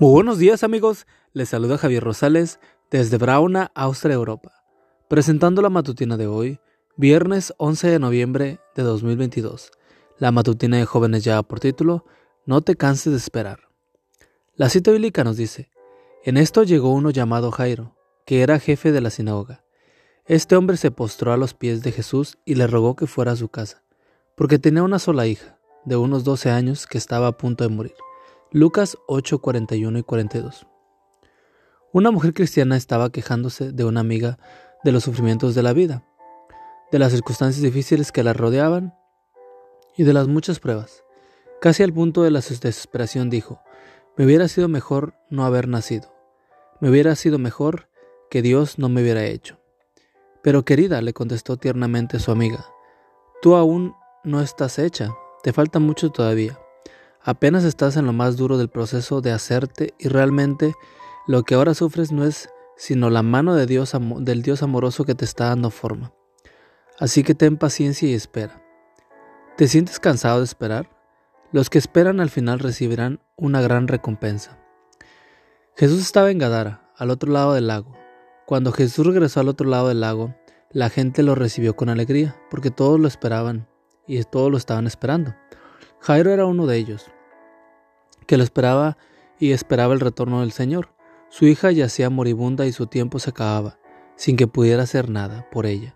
Muy buenos días amigos, les saluda Javier Rosales desde Brauna, Austria, Europa, presentando la matutina de hoy, viernes 11 de noviembre de 2022. La matutina de jóvenes ya por título, No te canses de esperar. La cita bíblica nos dice, en esto llegó uno llamado Jairo, que era jefe de la sinagoga. Este hombre se postró a los pies de Jesús y le rogó que fuera a su casa, porque tenía una sola hija, de unos 12 años, que estaba a punto de morir. Lucas 8, 41 y 42. Una mujer cristiana estaba quejándose de una amiga de los sufrimientos de la vida, de las circunstancias difíciles que la rodeaban y de las muchas pruebas. Casi al punto de la desesperación dijo, me hubiera sido mejor no haber nacido, me hubiera sido mejor que Dios no me hubiera hecho. Pero querida, le contestó tiernamente su amiga, tú aún no estás hecha, te falta mucho todavía. Apenas estás en lo más duro del proceso de hacerte y realmente lo que ahora sufres no es sino la mano de Dios, del Dios amoroso que te está dando forma. Así que ten paciencia y espera. ¿Te sientes cansado de esperar? Los que esperan al final recibirán una gran recompensa. Jesús estaba en Gadara, al otro lado del lago. Cuando Jesús regresó al otro lado del lago, la gente lo recibió con alegría, porque todos lo esperaban y todos lo estaban esperando. Jairo era uno de ellos, que lo esperaba y esperaba el retorno del Señor. Su hija yacía moribunda y su tiempo se acababa, sin que pudiera hacer nada por ella.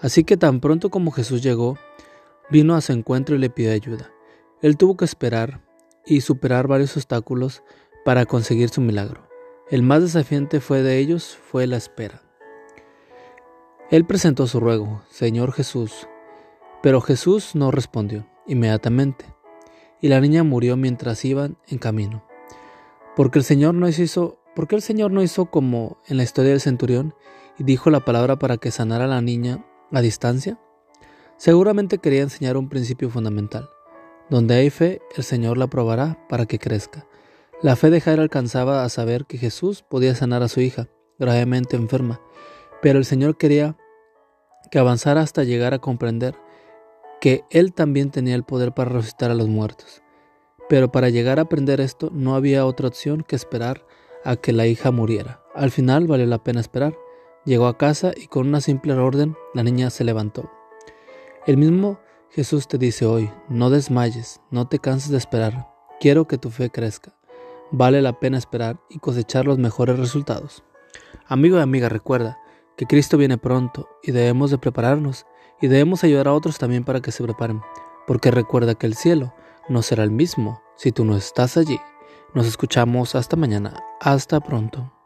Así que tan pronto como Jesús llegó, vino a su encuentro y le pidió ayuda. Él tuvo que esperar y superar varios obstáculos para conseguir su milagro. El más desafiante fue de ellos fue la espera. Él presentó su ruego, Señor Jesús, pero Jesús no respondió inmediatamente y la niña murió mientras iban en camino. Porque el Señor no hizo, porque el Señor no hizo como en la historia del centurión y dijo la palabra para que sanara a la niña a distancia. Seguramente quería enseñar un principio fundamental. Donde hay fe, el Señor la probará para que crezca. La fe de Jairo alcanzaba a saber que Jesús podía sanar a su hija, gravemente enferma, pero el Señor quería que avanzara hasta llegar a comprender que él también tenía el poder para resucitar a los muertos. Pero para llegar a aprender esto no había otra opción que esperar a que la hija muriera. Al final valió la pena esperar. Llegó a casa y con una simple orden la niña se levantó. El mismo Jesús te dice hoy, no desmayes, no te canses de esperar, quiero que tu fe crezca. Vale la pena esperar y cosechar los mejores resultados. Amigo y amiga, recuerda que Cristo viene pronto y debemos de prepararnos y debemos ayudar a otros también para que se preparen, porque recuerda que el cielo no será el mismo si tú no estás allí. Nos escuchamos hasta mañana. Hasta pronto.